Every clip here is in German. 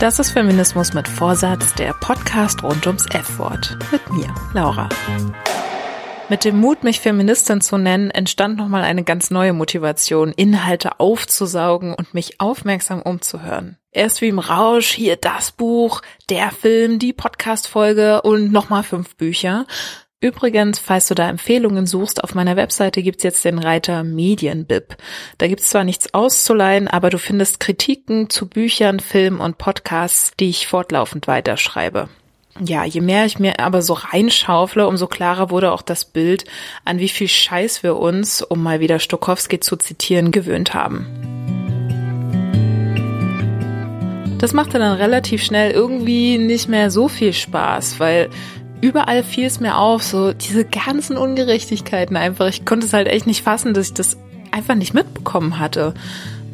Das ist Feminismus mit Vorsatz, der Podcast rund ums F-Wort. Mit mir, Laura. Mit dem Mut, mich Feministin zu nennen, entstand nochmal eine ganz neue Motivation, Inhalte aufzusaugen und mich aufmerksam umzuhören. Erst wie im Rausch, hier das Buch, der Film, die Podcast-Folge und nochmal fünf Bücher. Übrigens, falls du da Empfehlungen suchst, auf meiner Webseite gibt's jetzt den Reiter Medienbib. Da gibt's zwar nichts auszuleihen, aber du findest Kritiken zu Büchern, Filmen und Podcasts, die ich fortlaufend weiterschreibe. Ja, je mehr ich mir aber so reinschaufle, umso klarer wurde auch das Bild, an wie viel Scheiß wir uns, um mal wieder Stokowski zu zitieren, gewöhnt haben. Das machte dann relativ schnell irgendwie nicht mehr so viel Spaß, weil überall fiel es mir auf, so diese ganzen Ungerechtigkeiten einfach. Ich konnte es halt echt nicht fassen, dass ich das einfach nicht mitbekommen hatte.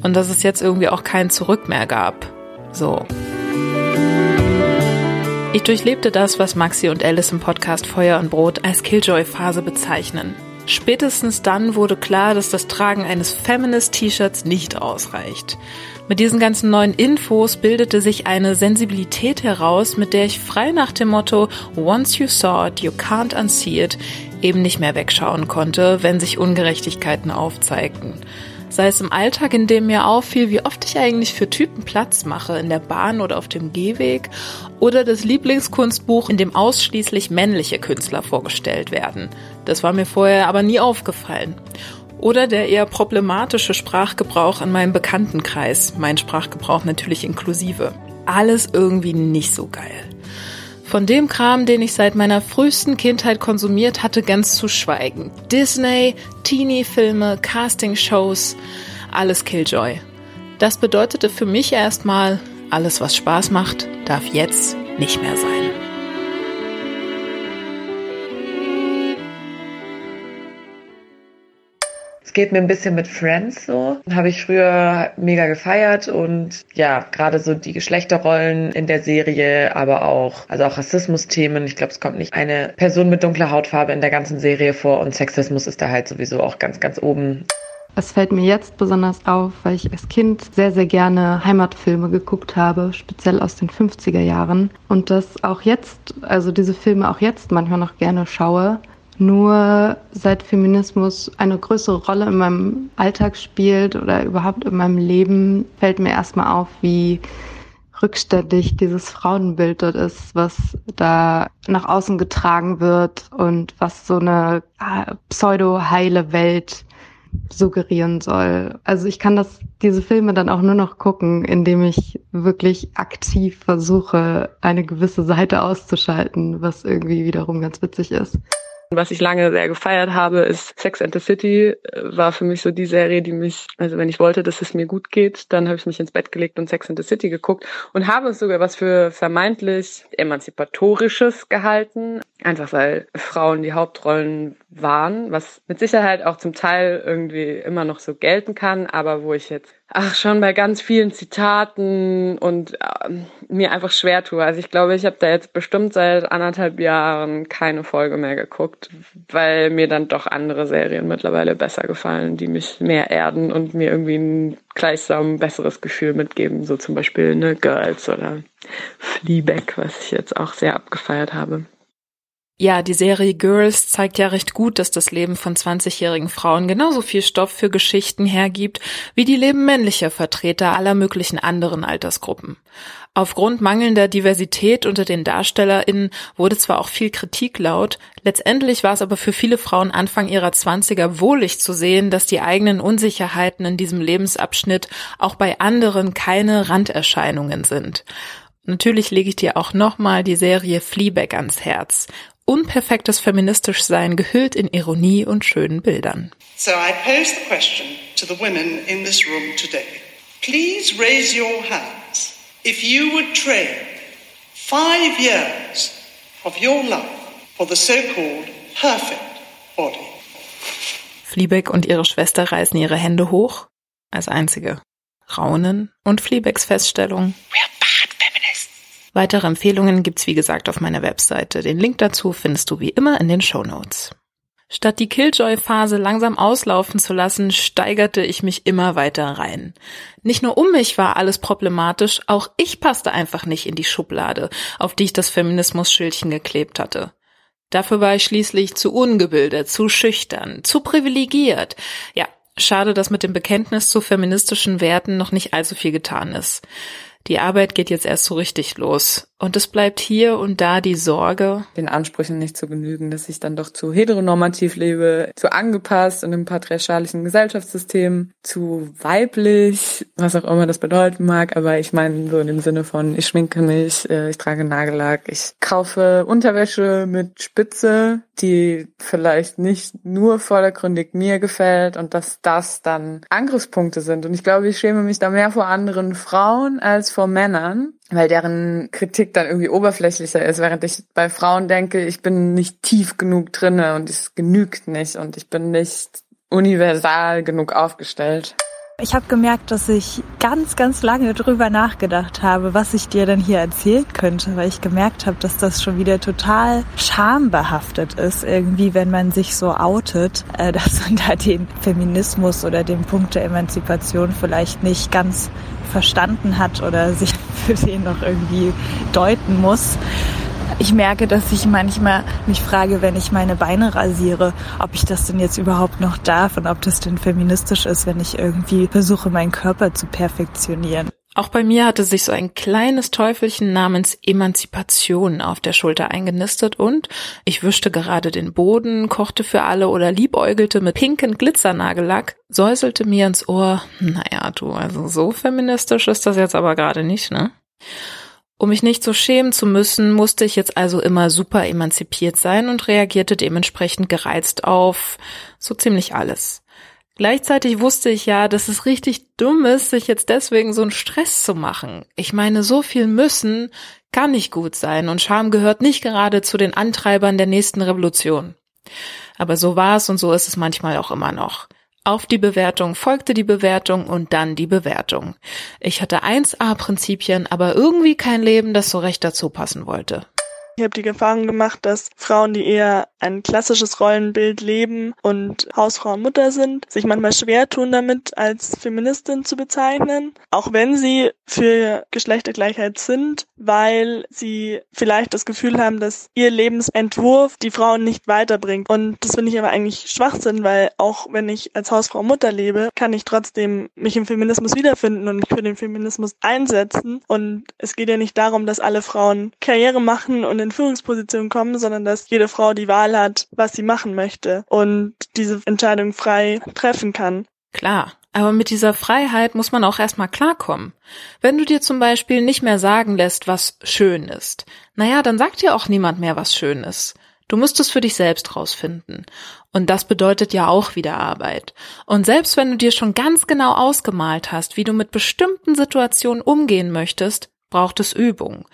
Und dass es jetzt irgendwie auch kein Zurück mehr gab. So. Ich durchlebte das, was Maxi und Alice im Podcast Feuer und Brot als Killjoy-Phase bezeichnen. Spätestens dann wurde klar, dass das Tragen eines Feminist-T-Shirts nicht ausreicht. Mit diesen ganzen neuen Infos bildete sich eine Sensibilität heraus, mit der ich frei nach dem Motto Once you saw it, you can't unsee it eben nicht mehr wegschauen konnte, wenn sich Ungerechtigkeiten aufzeigten. Sei es im Alltag, in dem mir auffiel, wie oft ich eigentlich für Typen Platz mache, in der Bahn oder auf dem Gehweg, oder das Lieblingskunstbuch, in dem ausschließlich männliche Künstler vorgestellt werden. Das war mir vorher aber nie aufgefallen oder der eher problematische Sprachgebrauch in meinem Bekanntenkreis, mein Sprachgebrauch natürlich inklusive. Alles irgendwie nicht so geil. Von dem Kram, den ich seit meiner frühesten Kindheit konsumiert hatte, ganz zu schweigen. Disney, Teenie-Filme, Casting-Shows, alles Killjoy. Das bedeutete für mich erstmal, alles was Spaß macht, darf jetzt nicht mehr sein. Geht mir ein bisschen mit Friends so. Habe ich früher mega gefeiert und ja, gerade so die Geschlechterrollen in der Serie, aber auch, also auch Rassismus-Themen. Ich glaube, es kommt nicht eine Person mit dunkler Hautfarbe in der ganzen Serie vor und Sexismus ist da halt sowieso auch ganz, ganz oben. Es fällt mir jetzt besonders auf, weil ich als Kind sehr, sehr gerne Heimatfilme geguckt habe, speziell aus den 50er Jahren. Und das auch jetzt, also diese Filme auch jetzt manchmal noch gerne schaue. Nur seit Feminismus eine größere Rolle in meinem Alltag spielt oder überhaupt in meinem Leben, fällt mir erstmal auf, wie rückständig dieses Frauenbild dort ist, was da nach außen getragen wird und was so eine ah, pseudo-heile Welt suggerieren soll. Also ich kann das, diese Filme dann auch nur noch gucken, indem ich wirklich aktiv versuche, eine gewisse Seite auszuschalten, was irgendwie wiederum ganz witzig ist. Was ich lange sehr gefeiert habe, ist Sex and the City. Äh, war für mich so die Serie, die mich, also wenn ich wollte, dass es mir gut geht, dann habe ich mich ins Bett gelegt und Sex and the City geguckt und habe es sogar was für vermeintlich emanzipatorisches gehalten. Einfach weil Frauen die Hauptrollen waren, was mit Sicherheit auch zum Teil irgendwie immer noch so gelten kann, aber wo ich jetzt ach schon bei ganz vielen Zitaten und äh, mir einfach schwer tue. Also ich glaube, ich habe da jetzt bestimmt seit anderthalb Jahren keine Folge mehr geguckt, weil mir dann doch andere Serien mittlerweile besser gefallen, die mich mehr erden und mir irgendwie ein gleichsam besseres Gefühl mitgeben. So zum Beispiel ne Girls oder Fleabag, was ich jetzt auch sehr abgefeiert habe. Ja, die Serie Girls zeigt ja recht gut, dass das Leben von 20-jährigen Frauen genauso viel Stoff für Geschichten hergibt, wie die Leben männlicher Vertreter aller möglichen anderen Altersgruppen. Aufgrund mangelnder Diversität unter den DarstellerInnen wurde zwar auch viel Kritik laut, letztendlich war es aber für viele Frauen Anfang ihrer Zwanziger wohlig zu sehen, dass die eigenen Unsicherheiten in diesem Lebensabschnitt auch bei anderen keine Randerscheinungen sind. Natürlich lege ich dir auch nochmal die Serie Fleabag ans Herz unperfektes feministisch Sein gehüllt in Ironie und schönen Bildern. So I pose the question to the women in this room today. Please raise your hands if you would trade five years of your life for the so-called perfect body. Fleabag und ihre Schwester reißen ihre Hände hoch, als einzige. Raunen und Fleabags Feststellung. Weitere Empfehlungen gibt's wie gesagt auf meiner Webseite. Den Link dazu findest du wie immer in den Show Notes. Statt die Killjoy-Phase langsam auslaufen zu lassen, steigerte ich mich immer weiter rein. Nicht nur um mich war alles problematisch, auch ich passte einfach nicht in die Schublade, auf die ich das Feminismus-Schildchen geklebt hatte. Dafür war ich schließlich zu ungebildet, zu schüchtern, zu privilegiert. Ja, schade, dass mit dem Bekenntnis zu feministischen Werten noch nicht allzu viel getan ist. Die Arbeit geht jetzt erst so richtig los. Und es bleibt hier und da die Sorge, den Ansprüchen nicht zu genügen, dass ich dann doch zu heteronormativ lebe, zu angepasst in einem patriarchalischen Gesellschaftssystem, zu weiblich, was auch immer das bedeuten mag. Aber ich meine so in dem Sinne von, ich schminke mich, äh, ich trage Nagellack, ich kaufe Unterwäsche mit Spitze, die vielleicht nicht nur vordergründig mir gefällt und dass das dann Angriffspunkte sind. Und ich glaube, ich schäme mich da mehr vor anderen Frauen als vor Männern weil deren Kritik dann irgendwie oberflächlicher ist, während ich bei Frauen denke, ich bin nicht tief genug drinne und es genügt nicht und ich bin nicht universal genug aufgestellt. Ich habe gemerkt, dass ich ganz, ganz lange drüber nachgedacht habe, was ich dir denn hier erzählen könnte, weil ich gemerkt habe, dass das schon wieder total schambehaftet ist, irgendwie, wenn man sich so outet, äh, dass man da den Feminismus oder den Punkt der Emanzipation vielleicht nicht ganz verstanden hat oder sich für den noch irgendwie deuten muss. Ich merke, dass ich manchmal mich frage, wenn ich meine Beine rasiere, ob ich das denn jetzt überhaupt noch darf und ob das denn feministisch ist, wenn ich irgendwie versuche, meinen Körper zu perfektionieren. Auch bei mir hatte sich so ein kleines Teufelchen namens Emanzipation auf der Schulter eingenistet und ich wischte gerade den Boden, kochte für alle oder liebäugelte mit pinken Glitzernagellack, säuselte mir ins Ohr, naja, du, also so feministisch ist das jetzt aber gerade nicht, ne? Um mich nicht so schämen zu müssen, musste ich jetzt also immer super emanzipiert sein und reagierte dementsprechend gereizt auf so ziemlich alles. Gleichzeitig wusste ich ja, dass es richtig dumm ist, sich jetzt deswegen so einen Stress zu machen. Ich meine, so viel müssen kann nicht gut sein und Scham gehört nicht gerade zu den Antreibern der nächsten Revolution. Aber so war es und so ist es manchmal auch immer noch. Auf die Bewertung folgte die Bewertung und dann die Bewertung. Ich hatte 1a-Prinzipien, aber irgendwie kein Leben, das so recht dazu passen wollte. Ich habe die Erfahrung gemacht, dass Frauen, die eher ein klassisches Rollenbild leben und Hausfrau und Mutter sind, sich manchmal schwer tun damit, als Feministin zu bezeichnen, auch wenn sie für Geschlechtergleichheit sind, weil sie vielleicht das Gefühl haben, dass ihr Lebensentwurf die Frauen nicht weiterbringt. Und das finde ich aber eigentlich Schwachsinn, weil auch wenn ich als Hausfrau und Mutter lebe, kann ich trotzdem mich im Feminismus wiederfinden und mich für den Feminismus einsetzen. Und es geht ja nicht darum, dass alle Frauen Karriere machen und in Führungspositionen kommen, sondern dass jede Frau die Wahl hat, was sie machen möchte und diese Entscheidung frei treffen kann. Klar, aber mit dieser Freiheit muss man auch erstmal klarkommen. Wenn du dir zum Beispiel nicht mehr sagen lässt, was schön ist, naja, dann sagt dir auch niemand mehr, was schön ist. Du musst es für dich selbst rausfinden. Und das bedeutet ja auch wieder Arbeit. Und selbst wenn du dir schon ganz genau ausgemalt hast, wie du mit bestimmten Situationen umgehen möchtest, braucht es Übung.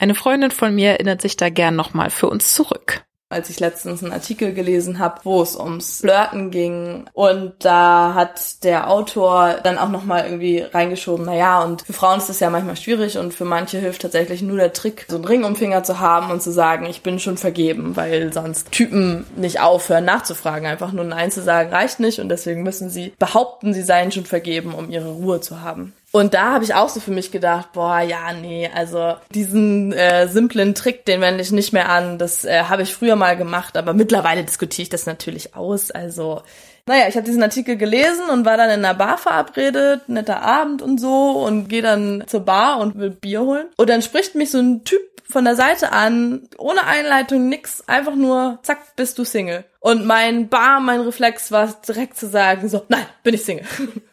Eine Freundin von mir erinnert sich da gern nochmal für uns zurück als ich letztens einen Artikel gelesen habe, wo es ums Flirten ging und da hat der Autor dann auch noch mal irgendwie reingeschoben, na ja, und für Frauen ist das ja manchmal schwierig und für manche hilft tatsächlich nur der Trick, so einen Ring um Finger zu haben und zu sagen, ich bin schon vergeben, weil sonst Typen nicht aufhören nachzufragen, einfach nur Nein zu sagen reicht nicht und deswegen müssen sie behaupten, sie seien schon vergeben, um ihre Ruhe zu haben. Und da habe ich auch so für mich gedacht, boah, ja, nee, also diesen äh, simplen Trick, den wende ich nicht mehr an. Das äh, habe ich früher mal gemacht, aber mittlerweile diskutiere ich das natürlich aus. Also, naja, ich habe diesen Artikel gelesen und war dann in einer Bar verabredet, netter Abend und so und gehe dann zur Bar und will Bier holen. Und dann spricht mich so ein Typ von der Seite an, ohne Einleitung, nix, einfach nur, zack, bist du Single. Und mein Bar, mein Reflex war direkt zu sagen, so, nein, bin ich Single.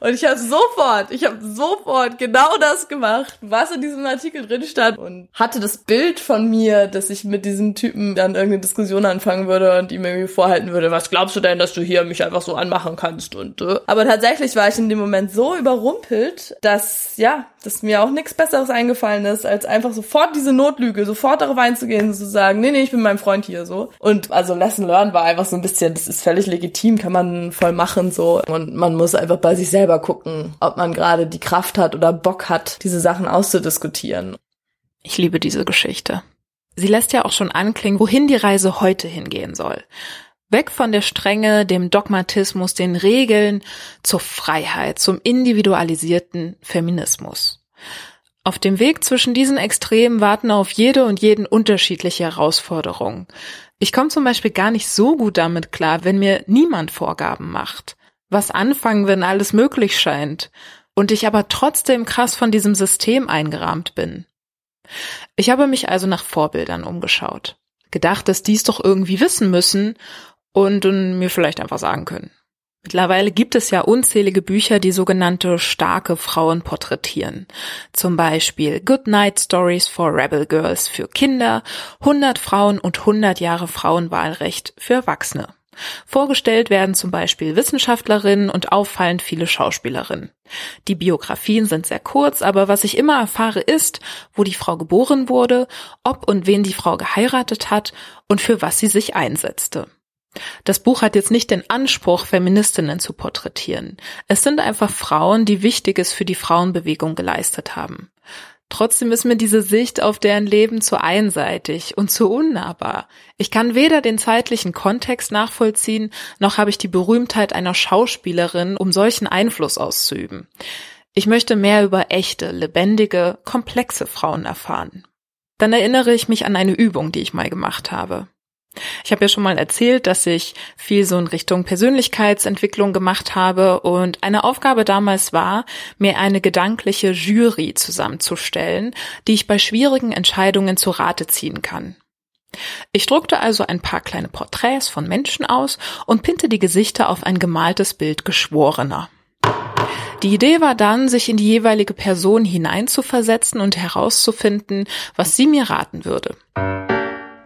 Und ich habe sofort, ich habe sofort genau das gemacht, was in diesem Artikel drin stand und hatte das Bild von mir, dass ich mit diesem Typen dann irgendeine Diskussion anfangen würde und ihm irgendwie vorhalten würde, was glaubst du denn, dass du hier mich einfach so anmachen kannst und äh. aber tatsächlich war ich in dem Moment so überrumpelt, dass ja, dass mir auch nichts besseres eingefallen ist, als einfach sofort diese Notlüge, sofort darauf einzugehen, zu sagen, nee, nee, ich bin mein Freund hier so. Und also Lesson Learned war einfach so ein bisschen, das ist völlig legitim, kann man voll machen so und man muss einfach bei sich selber gucken, ob man gerade die Kraft hat oder Bock hat, diese Sachen auszudiskutieren. Ich liebe diese Geschichte. Sie lässt ja auch schon anklingen, wohin die Reise heute hingehen soll. Weg von der Strenge, dem Dogmatismus, den Regeln zur Freiheit, zum individualisierten Feminismus. Auf dem Weg zwischen diesen Extremen warten auf jede und jeden unterschiedliche Herausforderungen. Ich komme zum Beispiel gar nicht so gut damit klar, wenn mir niemand Vorgaben macht was anfangen, wenn alles möglich scheint und ich aber trotzdem krass von diesem System eingerahmt bin. Ich habe mich also nach Vorbildern umgeschaut, gedacht, dass dies doch irgendwie wissen müssen und, und mir vielleicht einfach sagen können. Mittlerweile gibt es ja unzählige Bücher, die sogenannte starke Frauen porträtieren. Zum Beispiel Good Night Stories for Rebel Girls für Kinder, 100 Frauen und 100 Jahre Frauenwahlrecht für Erwachsene. Vorgestellt werden zum Beispiel Wissenschaftlerinnen und auffallend viele Schauspielerinnen. Die Biografien sind sehr kurz, aber was ich immer erfahre ist, wo die Frau geboren wurde, ob und wen die Frau geheiratet hat und für was sie sich einsetzte. Das Buch hat jetzt nicht den Anspruch, Feministinnen zu porträtieren. Es sind einfach Frauen, die Wichtiges für die Frauenbewegung geleistet haben. Trotzdem ist mir diese Sicht auf deren Leben zu einseitig und zu unnahbar. Ich kann weder den zeitlichen Kontext nachvollziehen, noch habe ich die Berühmtheit einer Schauspielerin, um solchen Einfluss auszuüben. Ich möchte mehr über echte, lebendige, komplexe Frauen erfahren. Dann erinnere ich mich an eine Übung, die ich mal gemacht habe. Ich habe ja schon mal erzählt, dass ich viel so in Richtung Persönlichkeitsentwicklung gemacht habe und eine Aufgabe damals war, mir eine gedankliche Jury zusammenzustellen, die ich bei schwierigen Entscheidungen zu Rate ziehen kann. Ich druckte also ein paar kleine Porträts von Menschen aus und pinte die Gesichter auf ein gemaltes Bild Geschworener. Die Idee war dann, sich in die jeweilige Person hineinzuversetzen und herauszufinden, was sie mir raten würde.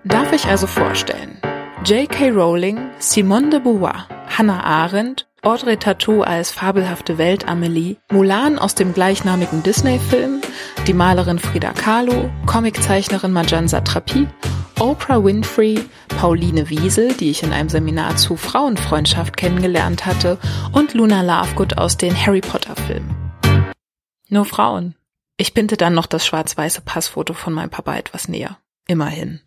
Darf ich also vorstellen? J.K. Rowling, Simone de Beauvoir, Hannah Arendt, Audrey Tattoo als fabelhafte Welt Amelie, Mulan aus dem gleichnamigen Disney-Film, die Malerin Frida Kahlo, Comiczeichnerin Marjan Satrapi, Oprah Winfrey, Pauline Wiesel, die ich in einem Seminar zu Frauenfreundschaft kennengelernt hatte, und Luna Lovegood aus den Harry Potter Filmen. Nur Frauen. Ich pinte dann noch das schwarz-weiße Passfoto von meinem Papa etwas näher. Immerhin.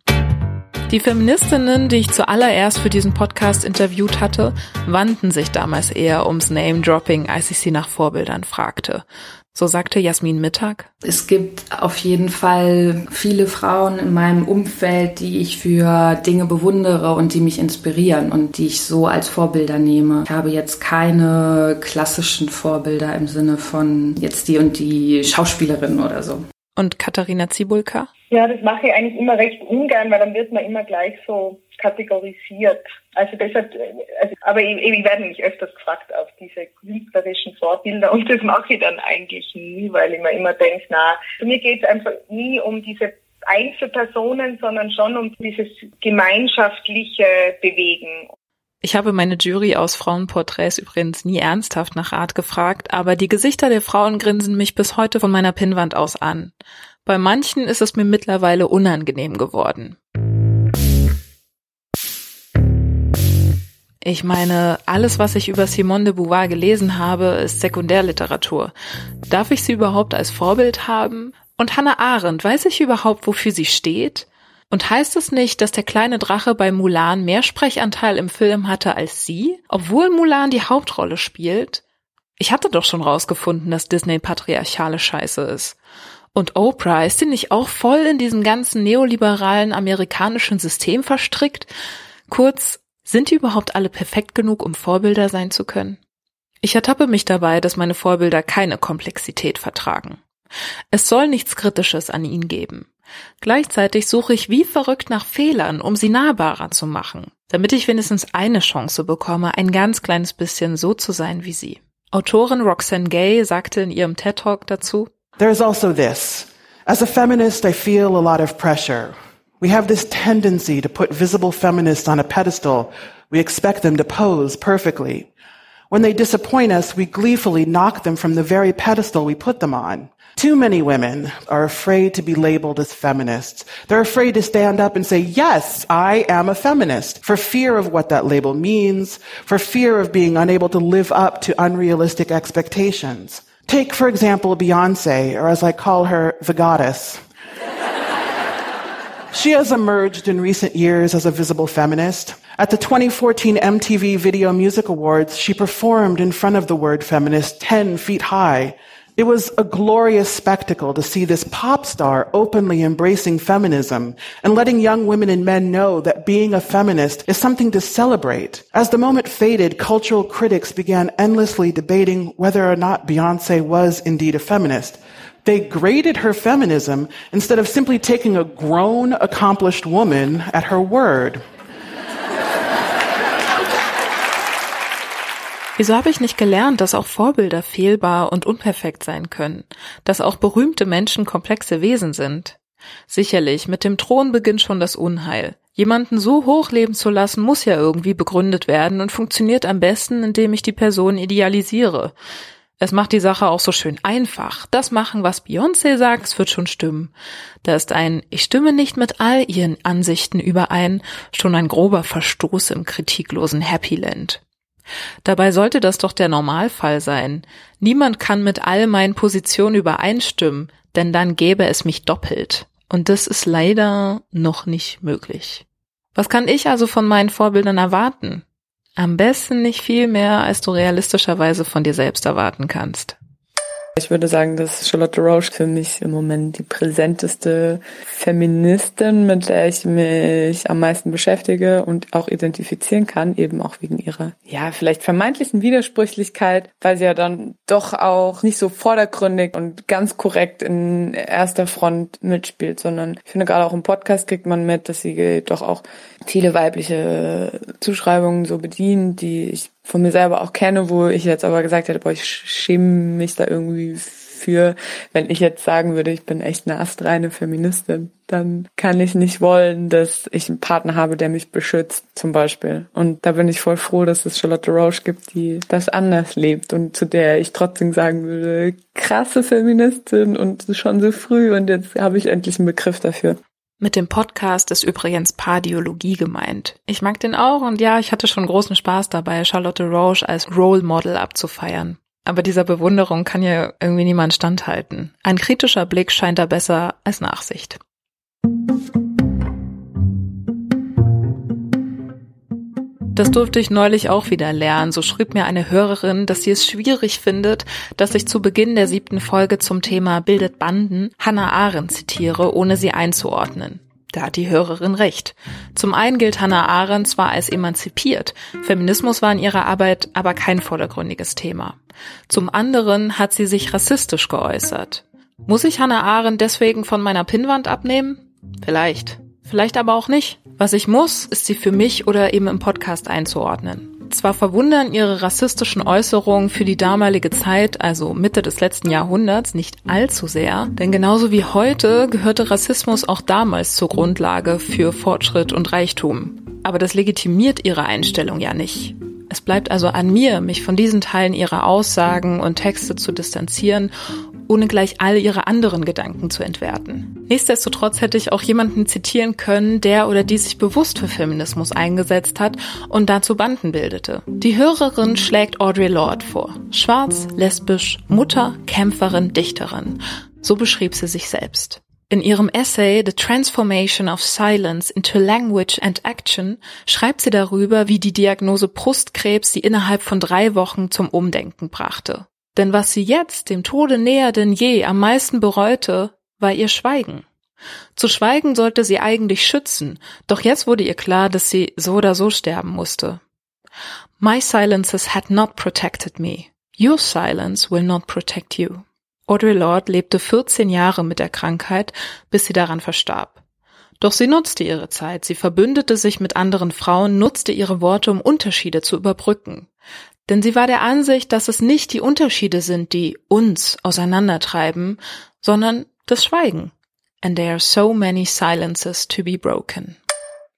Die Feministinnen, die ich zuallererst für diesen Podcast interviewt hatte, wandten sich damals eher ums Name-Dropping, als ich sie nach Vorbildern fragte. So sagte Jasmin Mittag. Es gibt auf jeden Fall viele Frauen in meinem Umfeld, die ich für Dinge bewundere und die mich inspirieren und die ich so als Vorbilder nehme. Ich habe jetzt keine klassischen Vorbilder im Sinne von jetzt die und die Schauspielerin oder so. Und Katharina Zibulka? Ja, das mache ich eigentlich immer recht ungern, weil dann wird man immer gleich so kategorisiert. Also deshalb, also, aber ich, ich werde mich öfters gefragt auf diese künstlerischen Vorbilder und das mache ich dann eigentlich nie, weil ich mir immer denke, na, mich geht es einfach nie um diese Einzelpersonen, sondern schon um dieses gemeinschaftliche Bewegen. Ich habe meine Jury aus Frauenporträts übrigens nie ernsthaft nach Rat gefragt, aber die Gesichter der Frauen grinsen mich bis heute von meiner Pinnwand aus an. Bei manchen ist es mir mittlerweile unangenehm geworden. Ich meine, alles, was ich über Simone de Beauvoir gelesen habe, ist Sekundärliteratur. Darf ich sie überhaupt als Vorbild haben? Und Hannah Arendt, weiß ich überhaupt, wofür sie steht? Und heißt es nicht, dass der kleine Drache bei Mulan mehr Sprechanteil im Film hatte als sie, obwohl Mulan die Hauptrolle spielt? Ich hatte doch schon rausgefunden, dass Disney patriarchale Scheiße ist. Und Oprah, ist die nicht auch voll in diesem ganzen neoliberalen amerikanischen System verstrickt? Kurz, sind die überhaupt alle perfekt genug, um Vorbilder sein zu können? Ich ertappe mich dabei, dass meine Vorbilder keine Komplexität vertragen. Es soll nichts Kritisches an ihnen geben. Gleichzeitig suche ich wie verrückt nach Fehlern, um sie nahbarer zu machen, damit ich wenigstens eine Chance bekomme, ein ganz kleines bisschen so zu sein wie sie. Autorin Roxane Gay sagte in ihrem TED Talk dazu, There's also this. As a feminist, I feel a lot of pressure. We have this tendency to put visible feminists on a pedestal. We expect them to pose perfectly. When they disappoint us, we gleefully knock them from the very pedestal we put them on. Too many women are afraid to be labeled as feminists. They're afraid to stand up and say, yes, I am a feminist for fear of what that label means, for fear of being unable to live up to unrealistic expectations. Take, for example, Beyonce, or as I call her, the goddess. She has emerged in recent years as a visible feminist. At the 2014 MTV Video Music Awards, she performed in front of the word feminist 10 feet high. It was a glorious spectacle to see this pop star openly embracing feminism and letting young women and men know that being a feminist is something to celebrate. As the moment faded, cultural critics began endlessly debating whether or not Beyonce was indeed a feminist. They graded her feminism instead of simply taking a grown, accomplished woman at her word. Wieso habe ich nicht gelernt, dass auch Vorbilder fehlbar und unperfekt sein können, dass auch berühmte Menschen komplexe Wesen sind? Sicherlich, mit dem Thron beginnt schon das Unheil. Jemanden so hoch leben zu lassen, muss ja irgendwie begründet werden und funktioniert am besten, indem ich die Person idealisiere. Es macht die Sache auch so schön einfach. Das machen, was Beyoncé sagt, es wird schon stimmen. Da ist ein Ich stimme nicht mit all ihren Ansichten überein schon ein grober Verstoß im kritiklosen Happyland. Dabei sollte das doch der Normalfall sein. Niemand kann mit all meinen Positionen übereinstimmen, denn dann gäbe es mich doppelt. Und das ist leider noch nicht möglich. Was kann ich also von meinen Vorbildern erwarten? Am besten nicht viel mehr, als du realistischerweise von dir selbst erwarten kannst. Ich würde sagen, dass Charlotte Roche für mich im Moment die präsenteste Feministin, mit der ich mich am meisten beschäftige und auch identifizieren kann, eben auch wegen ihrer, ja, vielleicht vermeintlichen Widersprüchlichkeit, weil sie ja dann doch auch nicht so vordergründig und ganz korrekt in erster Front mitspielt, sondern ich finde gerade auch im Podcast kriegt man mit, dass sie doch auch viele weibliche Zuschreibungen so bedient, die ich von mir selber auch kenne, wo ich jetzt aber gesagt hätte, boah, ich schäme mich da irgendwie für, wenn ich jetzt sagen würde, ich bin echt eine astreine Feministin, dann kann ich nicht wollen, dass ich einen Partner habe, der mich beschützt, zum Beispiel. Und da bin ich voll froh, dass es Charlotte Roche gibt, die das anders lebt und zu der ich trotzdem sagen würde, krasse Feministin und schon so früh und jetzt habe ich endlich einen Begriff dafür. Mit dem Podcast ist übrigens Pardiologie gemeint. Ich mag den auch und ja, ich hatte schon großen Spaß dabei, Charlotte Roche als Role Model abzufeiern. Aber dieser Bewunderung kann ja irgendwie niemand standhalten. Ein kritischer Blick scheint da besser als Nachsicht. Das durfte ich neulich auch wieder lernen. So schrieb mir eine Hörerin, dass sie es schwierig findet, dass ich zu Beginn der siebten Folge zum Thema Bildet Banden Hannah Arendt zitiere, ohne sie einzuordnen. Da hat die Hörerin recht. Zum einen gilt Hannah Arendt zwar als emanzipiert, Feminismus war in ihrer Arbeit aber kein vordergründiges Thema. Zum anderen hat sie sich rassistisch geäußert. Muss ich Hannah Arendt deswegen von meiner Pinnwand abnehmen? Vielleicht. Vielleicht aber auch nicht. Was ich muss, ist sie für mich oder eben im Podcast einzuordnen. Zwar verwundern ihre rassistischen Äußerungen für die damalige Zeit, also Mitte des letzten Jahrhunderts, nicht allzu sehr, denn genauso wie heute gehörte Rassismus auch damals zur Grundlage für Fortschritt und Reichtum. Aber das legitimiert ihre Einstellung ja nicht. Es bleibt also an mir, mich von diesen Teilen ihrer Aussagen und Texte zu distanzieren ohne gleich all ihre anderen Gedanken zu entwerten. Nichtsdestotrotz hätte ich auch jemanden zitieren können, der oder die sich bewusst für Feminismus eingesetzt hat und dazu Banden bildete. Die Hörerin schlägt Audre Lorde vor. Schwarz, lesbisch, Mutter, Kämpferin, Dichterin. So beschrieb sie sich selbst. In ihrem Essay The Transformation of Silence into Language and Action schreibt sie darüber, wie die Diagnose Brustkrebs sie innerhalb von drei Wochen zum Umdenken brachte. Denn was sie jetzt, dem Tode näher denn je, am meisten bereute, war ihr Schweigen. Zu schweigen sollte sie eigentlich schützen, doch jetzt wurde ihr klar, dass sie so oder so sterben musste. My silences had not protected me. Your silence will not protect you. Audre Lorde lebte 14 Jahre mit der Krankheit, bis sie daran verstarb. Doch sie nutzte ihre Zeit, sie verbündete sich mit anderen Frauen, nutzte ihre Worte, um Unterschiede zu überbrücken. Denn sie war der Ansicht, dass es nicht die Unterschiede sind, die uns auseinandertreiben, sondern das Schweigen. And there are so many silences to be broken.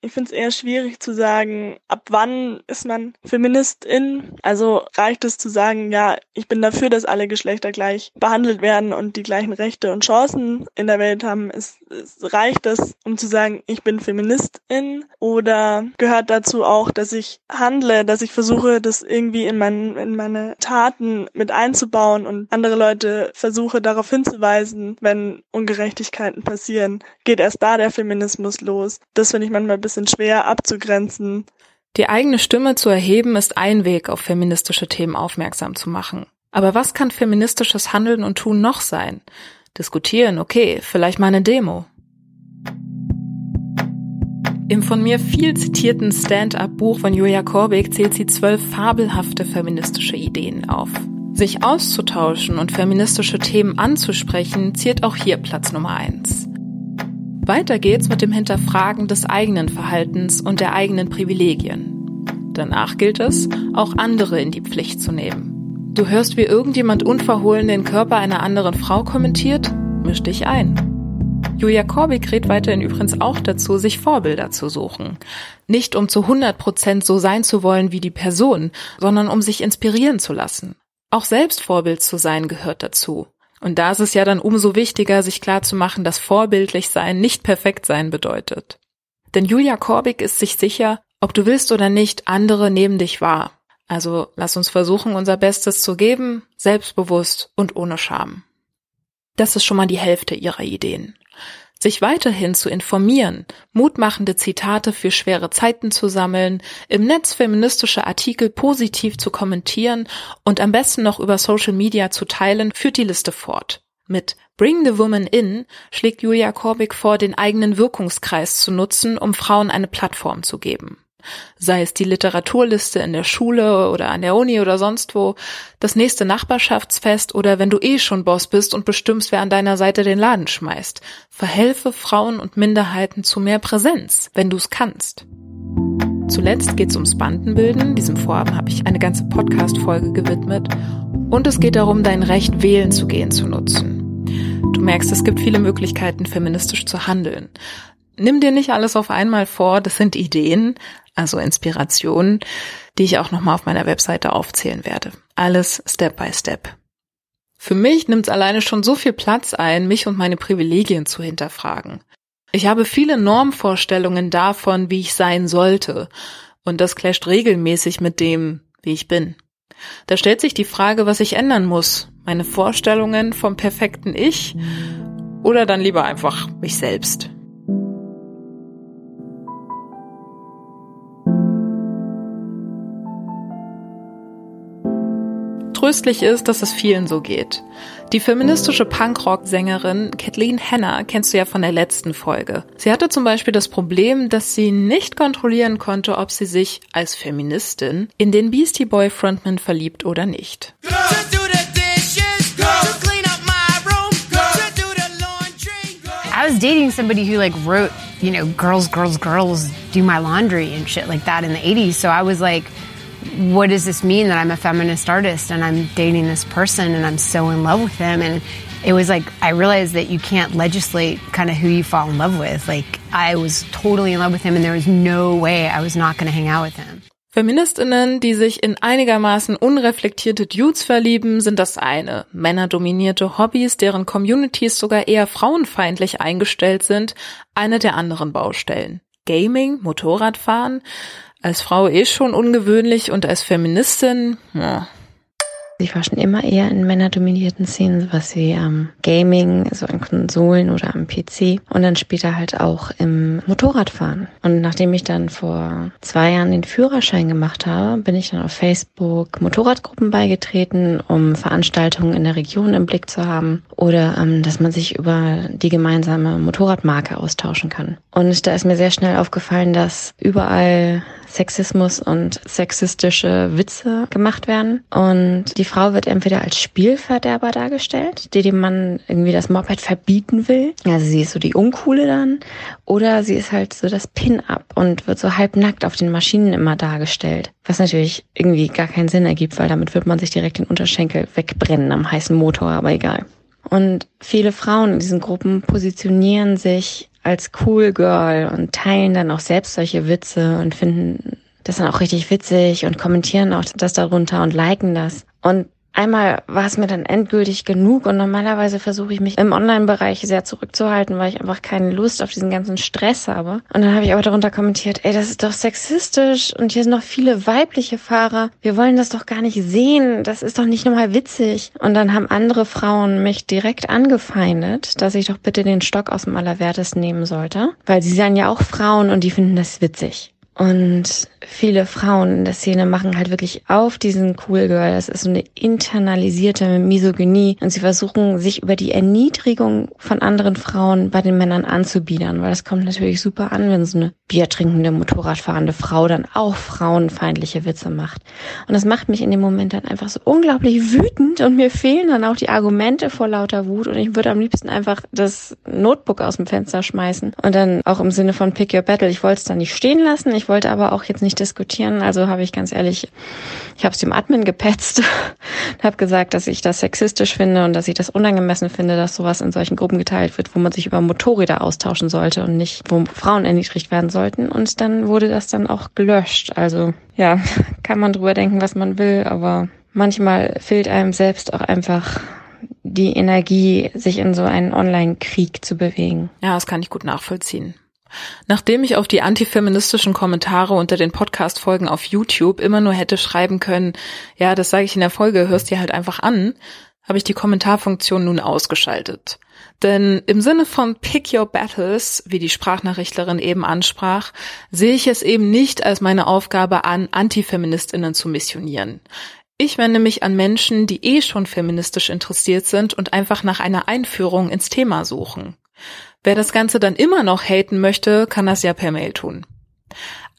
Ich finde es eher schwierig zu sagen, ab wann ist man Feministin? Also reicht es zu sagen, ja, ich bin dafür, dass alle Geschlechter gleich behandelt werden und die gleichen Rechte und Chancen in der Welt haben. Es, es reicht das, um zu sagen, ich bin Feministin? Oder gehört dazu auch, dass ich handle, dass ich versuche, das irgendwie in, mein, in meine Taten mit einzubauen und andere Leute versuche darauf hinzuweisen, wenn Ungerechtigkeiten passieren? Geht erst da der Feminismus los? Das finde ich manchmal bisschen schwer abzugrenzen. Die eigene Stimme zu erheben ist ein Weg, auf feministische Themen aufmerksam zu machen. Aber was kann feministisches Handeln und Tun noch sein? Diskutieren, okay, vielleicht mal eine Demo. Im von mir viel zitierten Stand-up-Buch von Julia Korbig zählt sie zwölf fabelhafte feministische Ideen auf. Sich auszutauschen und feministische Themen anzusprechen, ziert auch hier Platz Nummer eins. Weiter geht's mit dem Hinterfragen des eigenen Verhaltens und der eigenen Privilegien. Danach gilt es, auch andere in die Pflicht zu nehmen. Du hörst, wie irgendjemand unverhohlen den Körper einer anderen Frau kommentiert? Misch dich ein. Julia Korbig rät weiterhin übrigens auch dazu, sich Vorbilder zu suchen. Nicht um zu 100 Prozent so sein zu wollen wie die Person, sondern um sich inspirieren zu lassen. Auch selbst Vorbild zu sein gehört dazu. Und da ist es ja dann umso wichtiger, sich klarzumachen, dass vorbildlich sein nicht perfekt sein bedeutet. Denn Julia Korbig ist sich sicher, ob du willst oder nicht, andere nehmen dich wahr. Also lass uns versuchen, unser Bestes zu geben, selbstbewusst und ohne Scham. Das ist schon mal die Hälfte ihrer Ideen sich weiterhin zu informieren, mutmachende Zitate für schwere Zeiten zu sammeln, im Netz feministische Artikel positiv zu kommentieren und am besten noch über Social Media zu teilen, führt die Liste fort. Mit Bring the Woman In schlägt Julia Korbig vor, den eigenen Wirkungskreis zu nutzen, um Frauen eine Plattform zu geben sei es die Literaturliste in der Schule oder an der Uni oder sonst wo, das nächste Nachbarschaftsfest oder wenn du eh schon Boss bist und bestimmst, wer an deiner Seite den Laden schmeißt. Verhelfe Frauen und Minderheiten zu mehr Präsenz, wenn du es kannst. Zuletzt geht es ums Bandenbilden. Diesem Vorhaben habe ich eine ganze Podcast-Folge gewidmet. Und es geht darum, dein Recht wählen zu gehen zu nutzen. Du merkst, es gibt viele Möglichkeiten, feministisch zu handeln. Nimm dir nicht alles auf einmal vor, das sind Ideen, also Inspirationen, die ich auch nochmal auf meiner Webseite aufzählen werde. Alles Step by Step. Für mich nimmt es alleine schon so viel Platz ein, mich und meine Privilegien zu hinterfragen. Ich habe viele Normvorstellungen davon, wie ich sein sollte, und das clasht regelmäßig mit dem, wie ich bin. Da stellt sich die Frage, was ich ändern muss. Meine Vorstellungen vom perfekten Ich oder dann lieber einfach mich selbst. Tröstlich ist, dass es vielen so geht. Die feministische Punkrock-Sängerin Kathleen Hanna kennst du ja von der letzten Folge. Sie hatte zum Beispiel das Problem, dass sie nicht kontrollieren konnte, ob sie sich als Feministin in den Beastie Boy Frontman verliebt oder nicht. I was dating somebody who like wrote, you know, girls, girls, girls do my laundry and shit like that in the 80s. So I was like, what does this mean that I'm a feminist artist and I'm dating this person and I'm so in love with him? And it was like, I realized that you can't legislate kind of who you fall in love with. Like, I was totally in love with him and there was no way I was not going to hang out with him. Feministinnen, die sich in einigermaßen unreflektierte Dudes verlieben, sind das eine. Männerdominierte Hobbys, deren Communities sogar eher frauenfeindlich eingestellt sind, eine der anderen Baustellen. Gaming, Motorradfahren, als Frau eh schon ungewöhnlich und als Feministin, ja. Ich war schon immer eher in männerdominierten Szenen, sowas wie ähm, Gaming, so an Konsolen oder am PC und dann später halt auch im Motorradfahren. Und nachdem ich dann vor zwei Jahren den Führerschein gemacht habe, bin ich dann auf Facebook Motorradgruppen beigetreten, um Veranstaltungen in der Region im Blick zu haben oder ähm, dass man sich über die gemeinsame Motorradmarke austauschen kann. Und da ist mir sehr schnell aufgefallen, dass überall Sexismus und sexistische Witze gemacht werden. Und die Frau wird entweder als Spielverderber dargestellt, die dem Mann irgendwie das Moped verbieten will. Also sie ist so die Uncoole dann. Oder sie ist halt so das Pin-Up und wird so halbnackt auf den Maschinen immer dargestellt. Was natürlich irgendwie gar keinen Sinn ergibt, weil damit wird man sich direkt den Unterschenkel wegbrennen am heißen Motor, aber egal. Und viele Frauen in diesen Gruppen positionieren sich als cool Girl und teilen dann auch selbst solche Witze und finden das dann auch richtig witzig und kommentieren auch das darunter und liken das. Und einmal war es mir dann endgültig genug und normalerweise versuche ich mich im Online-Bereich sehr zurückzuhalten, weil ich einfach keine Lust auf diesen ganzen Stress habe. Und dann habe ich aber darunter kommentiert, ey, das ist doch sexistisch und hier sind noch viele weibliche Fahrer. Wir wollen das doch gar nicht sehen. Das ist doch nicht normal witzig. Und dann haben andere Frauen mich direkt angefeindet, dass ich doch bitte den Stock aus dem Allerwertesten nehmen sollte, weil sie seien ja auch Frauen und die finden das witzig. Und viele Frauen in der Szene machen halt wirklich auf diesen Cool Girl. Das ist so eine internalisierte Misogynie. Und sie versuchen, sich über die Erniedrigung von anderen Frauen bei den Männern anzubiedern. Weil das kommt natürlich super an, wenn so eine biertrinkende, motorradfahrende Frau dann auch frauenfeindliche Witze macht. Und das macht mich in dem Moment dann einfach so unglaublich wütend. Und mir fehlen dann auch die Argumente vor lauter Wut. Und ich würde am liebsten einfach das Notebook aus dem Fenster schmeißen. Und dann auch im Sinne von Pick Your Battle. Ich wollte es dann nicht stehen lassen. Ich wollte aber auch jetzt nicht diskutieren. Also habe ich ganz ehrlich, ich habe es dem Admin gepetzt, habe gesagt, dass ich das sexistisch finde und dass ich das unangemessen finde, dass sowas in solchen Gruppen geteilt wird, wo man sich über Motorräder austauschen sollte und nicht, wo Frauen erniedrigt werden sollten. Und dann wurde das dann auch gelöscht. Also ja, kann man drüber denken, was man will, aber manchmal fehlt einem selbst auch einfach die Energie, sich in so einen Online-Krieg zu bewegen. Ja, das kann ich gut nachvollziehen. Nachdem ich auf die antifeministischen Kommentare unter den Podcast-Folgen auf YouTube immer nur hätte schreiben können, ja, das sage ich in der Folge, hörst dir halt einfach an, habe ich die Kommentarfunktion nun ausgeschaltet. Denn im Sinne von Pick Your Battles, wie die Sprachnachrichtlerin eben ansprach, sehe ich es eben nicht als meine Aufgabe an, Antifeministinnen zu missionieren. Ich wende mich an Menschen, die eh schon feministisch interessiert sind und einfach nach einer Einführung ins Thema suchen. Wer das Ganze dann immer noch haten möchte, kann das ja per Mail tun.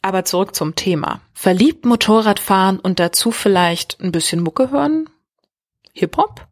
Aber zurück zum Thema. Verliebt Motorrad fahren und dazu vielleicht ein bisschen Mucke hören? Hip-Hop?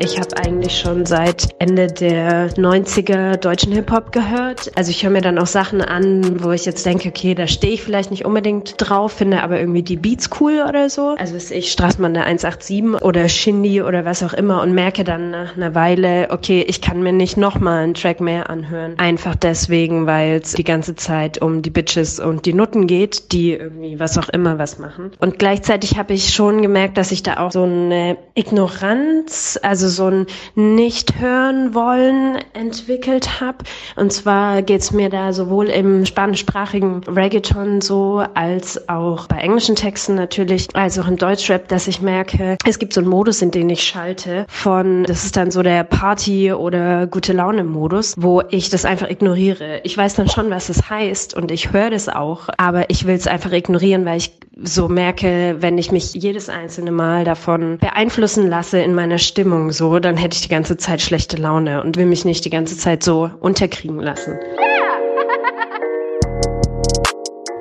Ich habe eigentlich schon seit Ende der 90er deutschen Hip-Hop gehört. Also ich höre mir dann auch Sachen an, wo ich jetzt denke, okay, da stehe ich vielleicht nicht unbedingt drauf, finde aber irgendwie die Beats cool oder so. Also ist ich Straßmann der 187 oder Shindy oder was auch immer und merke dann nach einer Weile, okay, ich kann mir nicht nochmal einen Track mehr anhören. Einfach deswegen, weil es die ganze Zeit um die Bitches und die Nutten geht, die irgendwie was auch immer was machen. Und gleichzeitig habe ich schon gemerkt, dass ich da auch so eine Ignoranz, also so ein Nicht-Hören wollen entwickelt habe. Und zwar geht's mir da sowohl im spanischsprachigen Reggaeton so, als auch bei englischen Texten natürlich, als auch im Deutschrap, dass ich merke, es gibt so einen Modus, in den ich schalte von, das ist dann so der Party- oder gute Laune-Modus, wo ich das einfach ignoriere. Ich weiß dann schon, was es heißt und ich höre das auch, aber ich will es einfach ignorieren, weil ich so merke, wenn ich mich jedes einzelne Mal davon beeinflussen lasse in meiner Stimmung, so, dann hätte ich die ganze Zeit schlechte Laune und will mich nicht die ganze Zeit so unterkriegen lassen.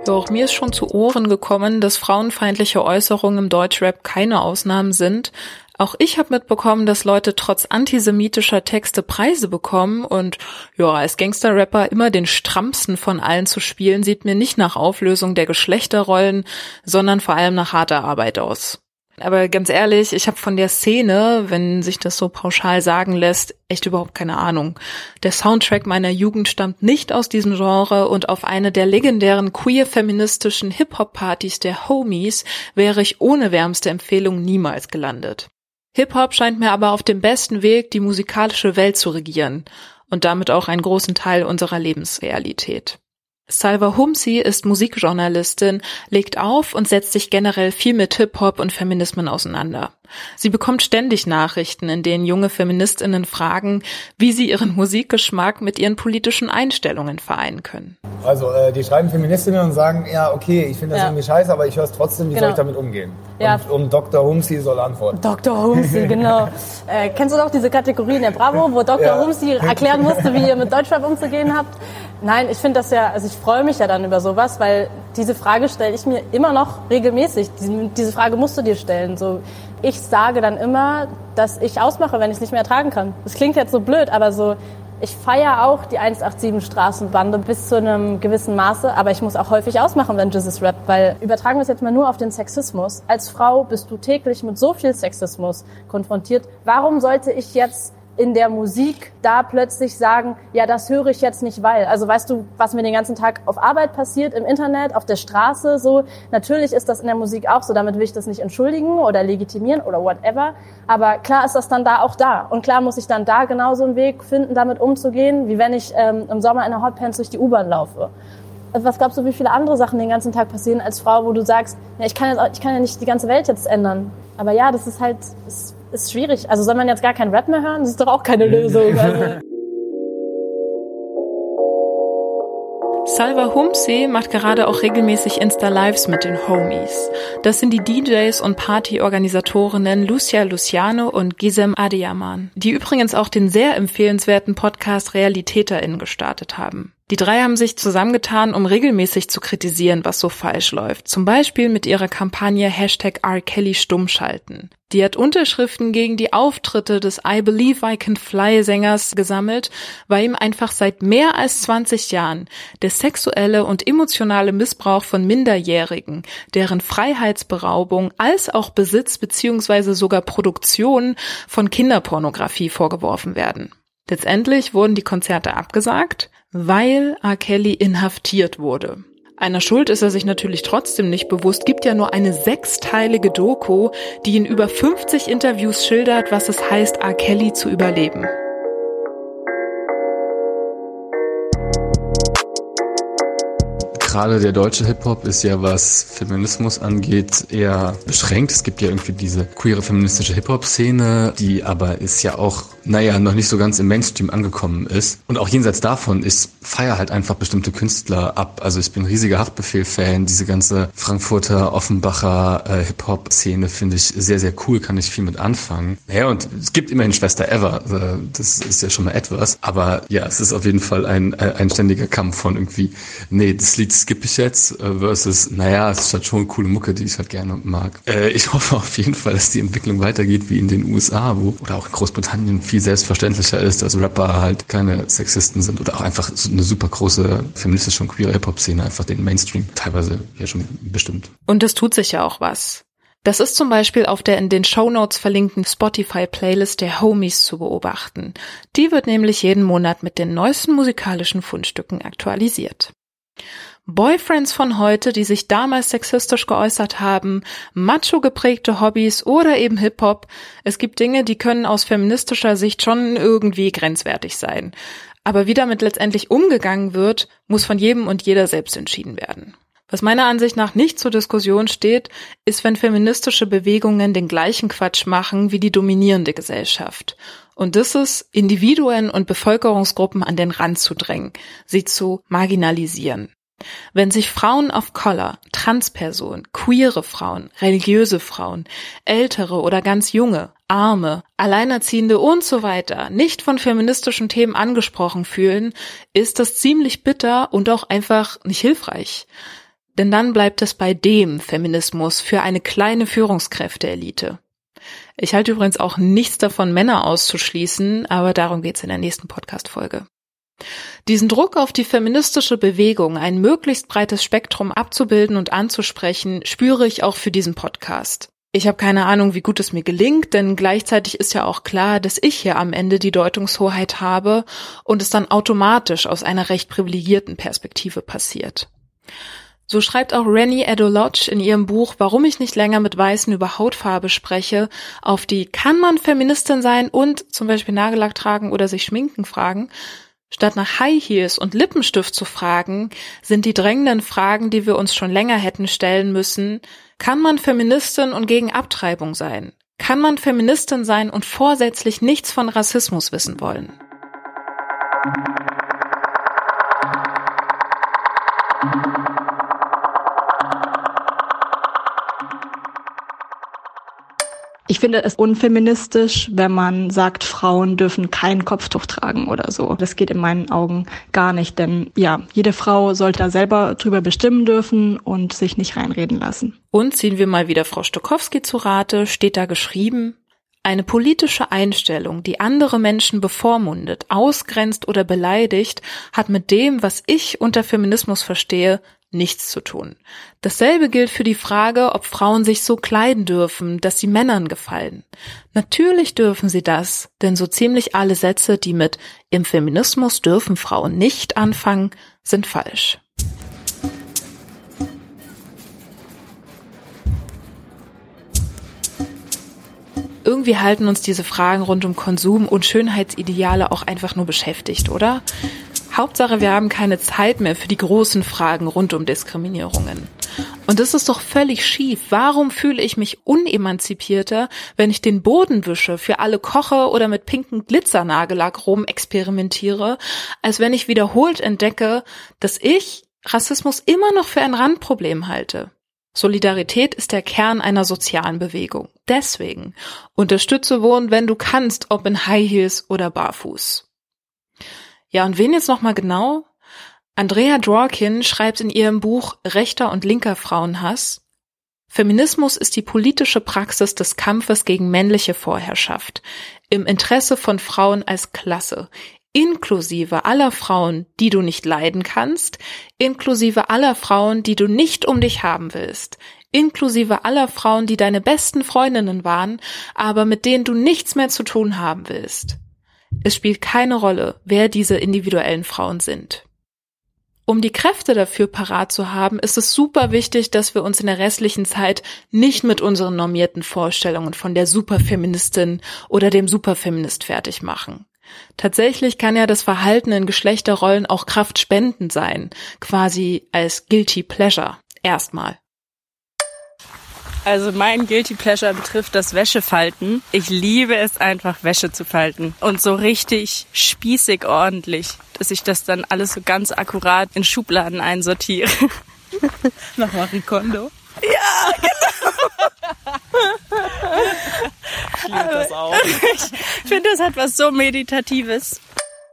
Ja, auch mir ist schon zu Ohren gekommen, dass frauenfeindliche Äußerungen im Deutschrap keine Ausnahmen sind. Auch ich habe mitbekommen, dass Leute trotz antisemitischer Texte Preise bekommen und ja, als Gangster-Rapper immer den strammsten von allen zu spielen, sieht mir nicht nach Auflösung der Geschlechterrollen, sondern vor allem nach harter Arbeit aus. Aber ganz ehrlich, ich habe von der Szene, wenn sich das so pauschal sagen lässt, echt überhaupt keine Ahnung. Der Soundtrack meiner Jugend stammt nicht aus diesem Genre und auf eine der legendären queer-feministischen Hip-Hop-Partys der Homies wäre ich ohne wärmste Empfehlung niemals gelandet. Hip-Hop scheint mir aber auf dem besten Weg, die musikalische Welt zu regieren und damit auch einen großen Teil unserer Lebensrealität. Salva Humsi ist Musikjournalistin, legt auf und setzt sich generell viel mit Hip-Hop und Feminismen auseinander. Sie bekommt ständig Nachrichten, in denen junge Feministinnen fragen, wie sie ihren Musikgeschmack mit ihren politischen Einstellungen vereinen können. Also äh, die schreiben Feministinnen und sagen, ja okay, ich finde das ja. irgendwie scheiße, aber ich höre es trotzdem, wie genau. soll ich damit umgehen? Ja. Und, und Dr. Humsi soll antworten. Dr. Humsi, genau. äh, kennst du doch diese Kategorie in der Bravo, wo Dr. Ja. Humsi erklären musste, wie ihr mit Deutschrap umzugehen habt? Nein, ich finde das ja, also ich freue mich ja dann über sowas, weil diese Frage stelle ich mir immer noch regelmäßig. Diese, diese Frage musst du dir stellen. So, ich sage dann immer, dass ich ausmache, wenn ich es nicht mehr ertragen kann. Das klingt jetzt so blöd, aber so, ich feiere auch die 187 Straßenbande bis zu einem gewissen Maße, aber ich muss auch häufig ausmachen, wenn Jesus rappt, weil übertragen wir es jetzt mal nur auf den Sexismus. Als Frau bist du täglich mit so viel Sexismus konfrontiert. Warum sollte ich jetzt in der Musik da plötzlich sagen, ja, das höre ich jetzt nicht, weil. Also weißt du, was mir den ganzen Tag auf Arbeit passiert, im Internet, auf der Straße, so. Natürlich ist das in der Musik auch so, damit will ich das nicht entschuldigen oder legitimieren oder whatever. Aber klar ist das dann da auch da. Und klar muss ich dann da genauso einen Weg finden, damit umzugehen, wie wenn ich ähm, im Sommer in der Hotpants durch die U-Bahn laufe. Was glaubst du, wie viele andere Sachen den ganzen Tag passieren als Frau, wo du sagst, ja, ich kann, jetzt, ich kann ja nicht die ganze Welt jetzt ändern. Aber ja, das ist halt, das ist schwierig. Also soll man jetzt gar kein Rap mehr hören? Das ist doch auch keine Lösung. Also. Salva Humse macht gerade auch regelmäßig Insta-Lives mit den Homies. Das sind die DJs und Partyorganisatorinnen Lucia Luciano und Gizem Adiaman, die übrigens auch den sehr empfehlenswerten Podcast RealitäterInnen gestartet haben. Die drei haben sich zusammengetan, um regelmäßig zu kritisieren, was so falsch läuft. Zum Beispiel mit ihrer Kampagne Hashtag R. Kelly stummschalten. Die hat Unterschriften gegen die Auftritte des I Believe I Can Fly Sängers gesammelt, weil ihm einfach seit mehr als 20 Jahren der sexuelle und emotionale Missbrauch von Minderjährigen, deren Freiheitsberaubung als auch Besitz bzw. sogar Produktion von Kinderpornografie vorgeworfen werden. Letztendlich wurden die Konzerte abgesagt, weil R. Kelly inhaftiert wurde. Einer Schuld ist er sich natürlich trotzdem nicht bewusst, gibt ja nur eine sechsteilige Doku, die in über 50 Interviews schildert, was es heißt, R. Kelly zu überleben. Gerade der deutsche Hip-Hop ist ja, was Feminismus angeht, eher beschränkt. Es gibt ja irgendwie diese queere feministische Hip-Hop-Szene, die aber ist ja auch, naja, noch nicht so ganz im Mainstream angekommen ist. Und auch jenseits davon, ich feiere halt einfach bestimmte Künstler ab. Also ich bin riesiger Haftbefehl-Fan. Diese ganze Frankfurter, Offenbacher äh, Hip-Hop-Szene finde ich sehr, sehr cool, kann ich viel mit anfangen. Ja, und es gibt immerhin Schwester Ever. Äh, das ist ja schon mal etwas. Aber ja, es ist auf jeden Fall ein, äh, ein ständiger Kampf von irgendwie, nee, das Lied skippe ich jetzt, äh, versus, naja, es ist halt schon coole Mucke, die ich halt gerne mag. Äh, ich hoffe auf jeden Fall, dass die Entwicklung weitergeht wie in den USA, wo, oder auch in Großbritannien viel selbstverständlicher ist, dass Rapper halt keine Sexisten sind oder auch einfach so eine super große feministische und queere Hip-Hop-Szene einfach den Mainstream teilweise ja schon bestimmt. Und es tut sich ja auch was. Das ist zum Beispiel auf der in den Show Notes verlinkten Spotify-Playlist der Homies zu beobachten. Die wird nämlich jeden Monat mit den neuesten musikalischen Fundstücken aktualisiert. Boyfriends von heute, die sich damals sexistisch geäußert haben, macho geprägte Hobbys oder eben Hip-Hop. Es gibt Dinge, die können aus feministischer Sicht schon irgendwie grenzwertig sein. Aber wie damit letztendlich umgegangen wird, muss von jedem und jeder selbst entschieden werden. Was meiner Ansicht nach nicht zur Diskussion steht, ist, wenn feministische Bewegungen den gleichen Quatsch machen wie die dominierende Gesellschaft. Und das ist, Individuen und Bevölkerungsgruppen an den Rand zu drängen, sie zu marginalisieren. Wenn sich Frauen of Color, Transpersonen, queere Frauen, religiöse Frauen, ältere oder ganz junge, arme, alleinerziehende und so weiter nicht von feministischen Themen angesprochen fühlen, ist das ziemlich bitter und auch einfach nicht hilfreich. Denn dann bleibt es bei dem Feminismus für eine kleine Führungskräfteelite. Ich halte übrigens auch nichts davon, Männer auszuschließen, aber darum geht's in der nächsten Podcast-Folge. Diesen Druck auf die feministische Bewegung, ein möglichst breites Spektrum abzubilden und anzusprechen, spüre ich auch für diesen Podcast. Ich habe keine Ahnung, wie gut es mir gelingt, denn gleichzeitig ist ja auch klar, dass ich hier am Ende die Deutungshoheit habe und es dann automatisch aus einer recht privilegierten Perspektive passiert. So schreibt auch Rennie Edolodge in ihrem Buch Warum ich nicht länger mit Weißen über Hautfarbe spreche, auf die Kann man Feministin sein und zum Beispiel Nagellack tragen oder sich schminken fragen, Statt nach High Heels und Lippenstift zu fragen, sind die drängenden Fragen, die wir uns schon länger hätten stellen müssen, kann man Feministin und gegen Abtreibung sein? Kann man Feministin sein und vorsätzlich nichts von Rassismus wissen wollen? Ich finde es unfeministisch, wenn man sagt, Frauen dürfen kein Kopftuch tragen oder so. Das geht in meinen Augen gar nicht, denn ja, jede Frau sollte da selber drüber bestimmen dürfen und sich nicht reinreden lassen. Und ziehen wir mal wieder Frau Stokowski zu Rate, steht da geschrieben, eine politische Einstellung, die andere Menschen bevormundet, ausgrenzt oder beleidigt, hat mit dem, was ich unter Feminismus verstehe, nichts zu tun. Dasselbe gilt für die Frage, ob Frauen sich so kleiden dürfen, dass sie Männern gefallen. Natürlich dürfen sie das, denn so ziemlich alle Sätze, die mit im Feminismus dürfen Frauen nicht anfangen, sind falsch. Irgendwie halten uns diese Fragen rund um Konsum und Schönheitsideale auch einfach nur beschäftigt, oder? Hauptsache, wir haben keine Zeit mehr für die großen Fragen rund um Diskriminierungen. Und das ist doch völlig schief. Warum fühle ich mich unemanzipierter, wenn ich den Boden wische, für alle koche oder mit pinken Glitzernagellack rum experimentiere, als wenn ich wiederholt entdecke, dass ich Rassismus immer noch für ein Randproblem halte? Solidarität ist der Kern einer sozialen Bewegung. Deswegen unterstütze Wohnen, wenn du kannst, ob in High Heels oder barfuß. Ja, und wen jetzt nochmal genau? Andrea Dworkin schreibt in ihrem Buch Rechter und linker Frauenhass, Feminismus ist die politische Praxis des Kampfes gegen männliche Vorherrschaft im Interesse von Frauen als Klasse, inklusive aller Frauen, die du nicht leiden kannst, inklusive aller Frauen, die du nicht um dich haben willst, inklusive aller Frauen, die deine besten Freundinnen waren, aber mit denen du nichts mehr zu tun haben willst. Es spielt keine Rolle, wer diese individuellen Frauen sind. Um die Kräfte dafür parat zu haben, ist es super wichtig, dass wir uns in der restlichen Zeit nicht mit unseren normierten Vorstellungen von der Superfeministin oder dem Superfeminist fertig machen. Tatsächlich kann ja das Verhalten in Geschlechterrollen auch kraftspendend sein, quasi als guilty pleasure. Erstmal. Also mein Guilty Pleasure betrifft das Wäschefalten. Ich liebe es einfach, Wäsche zu falten. Und so richtig spießig ordentlich, dass ich das dann alles so ganz akkurat in Schubladen einsortiere. Nach Marie Kondo. Ja, genau. ich liebe das auch. Ich finde, das hat was so Meditatives.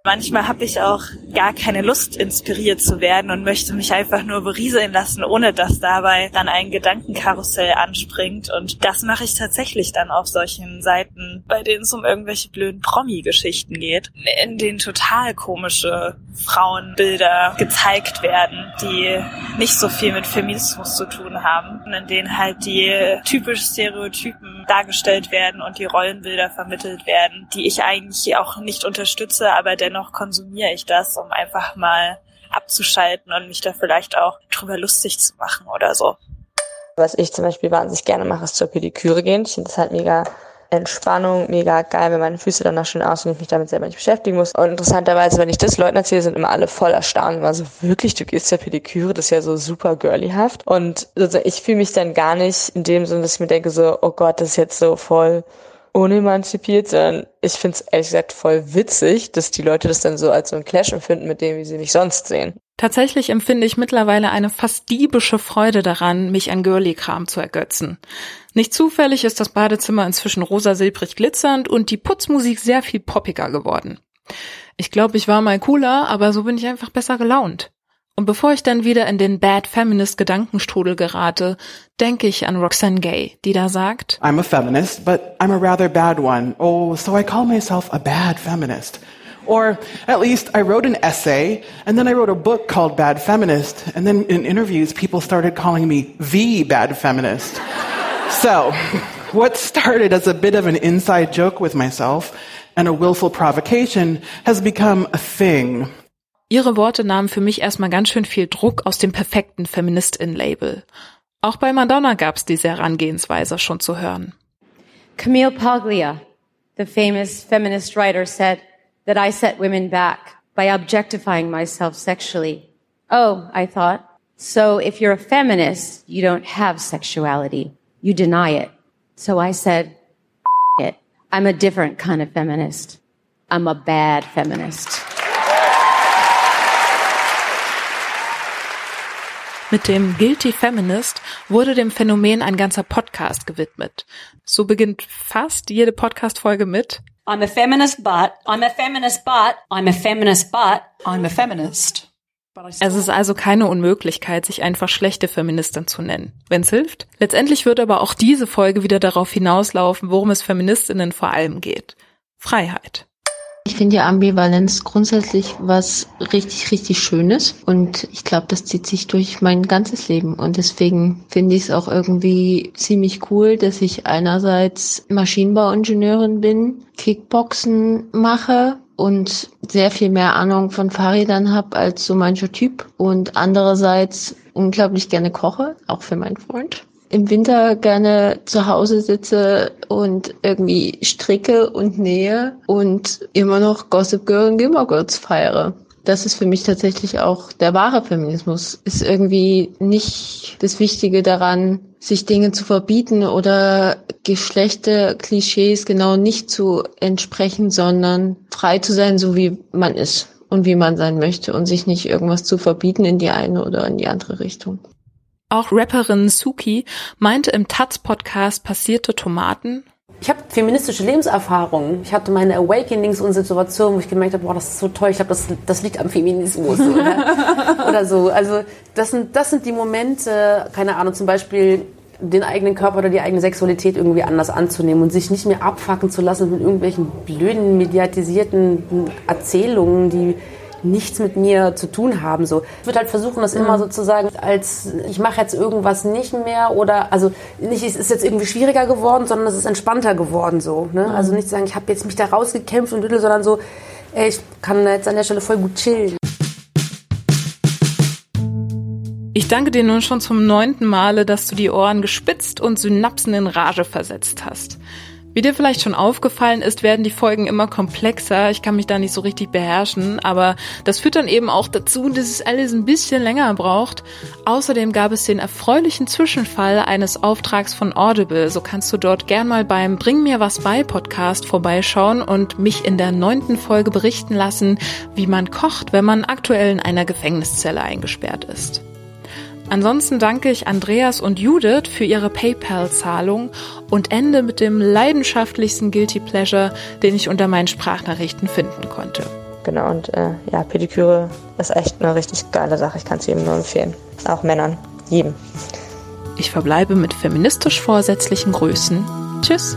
Manchmal habe ich auch gar keine Lust, inspiriert zu werden und möchte mich einfach nur berieseln lassen, ohne dass dabei dann ein Gedankenkarussell anspringt. Und das mache ich tatsächlich dann auf solchen Seiten, bei denen es um irgendwelche blöden Promi-Geschichten geht, in denen total komische Frauenbilder gezeigt werden, die nicht so viel mit Feminismus zu tun haben, in denen halt die typisch Stereotypen dargestellt werden und die Rollenbilder vermittelt werden, die ich eigentlich auch nicht unterstütze, aber dennoch konsumiere ich das, um einfach mal abzuschalten und mich da vielleicht auch drüber lustig zu machen oder so. Was ich zum Beispiel wahnsinnig gerne mache, ist zur Pediküre gehen. Ich finde das halt mega Entspannung, mega geil, wenn meine Füße danach schön aussehen und ich mich damit selber nicht beschäftigen muss. Und interessanterweise, wenn ich das Leuten erzähle, sind immer alle voll erstaunt. Also wirklich, du gehst zur Pediküre, das ist ja so super girlyhaft. Und also ich fühle mich dann gar nicht in dem Sinne, dass ich mir denke so, oh Gott, das ist jetzt so voll unemanzipiert, sondern ich finde es ehrlich gesagt voll witzig, dass die Leute das dann so als so ein Clash empfinden mit dem, wie sie mich sonst sehen. Tatsächlich empfinde ich mittlerweile eine fast diebische Freude daran, mich an Girly-Kram zu ergötzen. Nicht zufällig ist das Badezimmer inzwischen rosa-silbrig glitzernd und die Putzmusik sehr viel poppiger geworden. Ich glaube, ich war mal cooler, aber so bin ich einfach besser gelaunt. Und bevor ich dann wieder in den Bad Feminist Gedankenstrudel gerate, denke ich an Roxane Gay, die da sagt, I'm a feminist, but I'm a rather bad one. Oh, so I call myself a bad feminist. Or at least I wrote an essay and then I wrote a book called Bad Feminist. And then in interviews, people started calling me the bad feminist. so what started as a bit of an inside joke with myself and a willful provocation has become a thing. Ihre Worte nahmen für mich erstmal ganz schön viel Druck aus dem perfekten Feministin-Label. Auch bei Madonna gab's diese Herangehensweise schon zu hören. Camille Paglia, the famous feminist writer, said that I set women back by objectifying myself sexually. Oh, I thought, so if you're a feminist, you don't have sexuality. You deny it. So I said, it. I'm a different kind of feminist. I'm a bad feminist. Mit dem Guilty Feminist wurde dem Phänomen ein ganzer Podcast gewidmet. So beginnt fast jede Podcast-Folge mit I'm a feminist, but I'm a feminist, but I'm a feminist, but I'm a feminist. Es ist also keine Unmöglichkeit, sich einfach schlechte Feministin zu nennen, wenn's hilft. Letztendlich wird aber auch diese Folge wieder darauf hinauslaufen, worum es Feministinnen vor allem geht. Freiheit. Ich finde ja Ambivalenz grundsätzlich was richtig, richtig Schönes. Und ich glaube, das zieht sich durch mein ganzes Leben. Und deswegen finde ich es auch irgendwie ziemlich cool, dass ich einerseits Maschinenbauingenieurin bin, Kickboxen mache und sehr viel mehr Ahnung von Fahrrädern habe als so mancher Typ. Und andererseits unglaublich gerne koche, auch für meinen Freund im Winter gerne zu Hause sitze und irgendwie stricke und nähe und immer noch Gossip Girl und Gilmore Girls feiere. Das ist für mich tatsächlich auch der wahre Feminismus. Ist irgendwie nicht das Wichtige daran, sich Dinge zu verbieten oder Geschlechter-Klischees genau nicht zu entsprechen, sondern frei zu sein, so wie man ist und wie man sein möchte und sich nicht irgendwas zu verbieten in die eine oder in die andere Richtung. Auch Rapperin Suki meinte im Taz-Podcast Passierte Tomaten. Ich habe feministische Lebenserfahrungen. Ich hatte meine Awakenings und Situationen, wo ich gemerkt habe, boah, das ist so toll. Ich glaube, das, das liegt am Feminismus oder, oder so. Also das sind, das sind die Momente, keine Ahnung, zum Beispiel den eigenen Körper oder die eigene Sexualität irgendwie anders anzunehmen und sich nicht mehr abfacken zu lassen mit irgendwelchen blöden, mediatisierten Erzählungen, die nichts mit mir zu tun haben. So. Ich würde halt versuchen, das immer mhm. sozusagen als ich mache jetzt irgendwas nicht mehr oder also nicht, es ist jetzt irgendwie schwieriger geworden, sondern es ist entspannter geworden so. Ne? Mhm. Also nicht sagen, ich habe jetzt mich da rausgekämpft und sondern so, ey, ich kann jetzt an der Stelle voll gut chillen. Ich danke dir nun schon zum neunten Male, dass du die Ohren gespitzt und Synapsen in Rage versetzt hast. Wie dir vielleicht schon aufgefallen ist, werden die Folgen immer komplexer. Ich kann mich da nicht so richtig beherrschen, aber das führt dann eben auch dazu, dass es alles ein bisschen länger braucht. Außerdem gab es den erfreulichen Zwischenfall eines Auftrags von Audible. So kannst du dort gern mal beim Bring mir was bei Podcast vorbeischauen und mich in der neunten Folge berichten lassen, wie man kocht, wenn man aktuell in einer Gefängniszelle eingesperrt ist. Ansonsten danke ich Andreas und Judith für ihre PayPal-Zahlung und ende mit dem leidenschaftlichsten Guilty Pleasure, den ich unter meinen Sprachnachrichten finden konnte. Genau, und äh, ja, Pediküre ist echt eine richtig geile Sache. Ich kann es jedem nur empfehlen. Auch Männern. Jedem. Ich verbleibe mit feministisch vorsätzlichen Grüßen. Tschüss.